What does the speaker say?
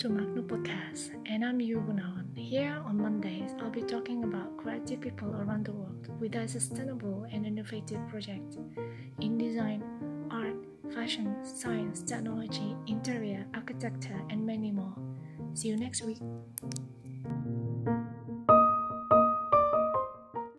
To podcast, and I'm Yugunawan. Here on Mondays, I'll be talking about creative people around the world with a sustainable and innovative project in design, art, fashion, science, technology, interior, architecture, and many more. See you next week.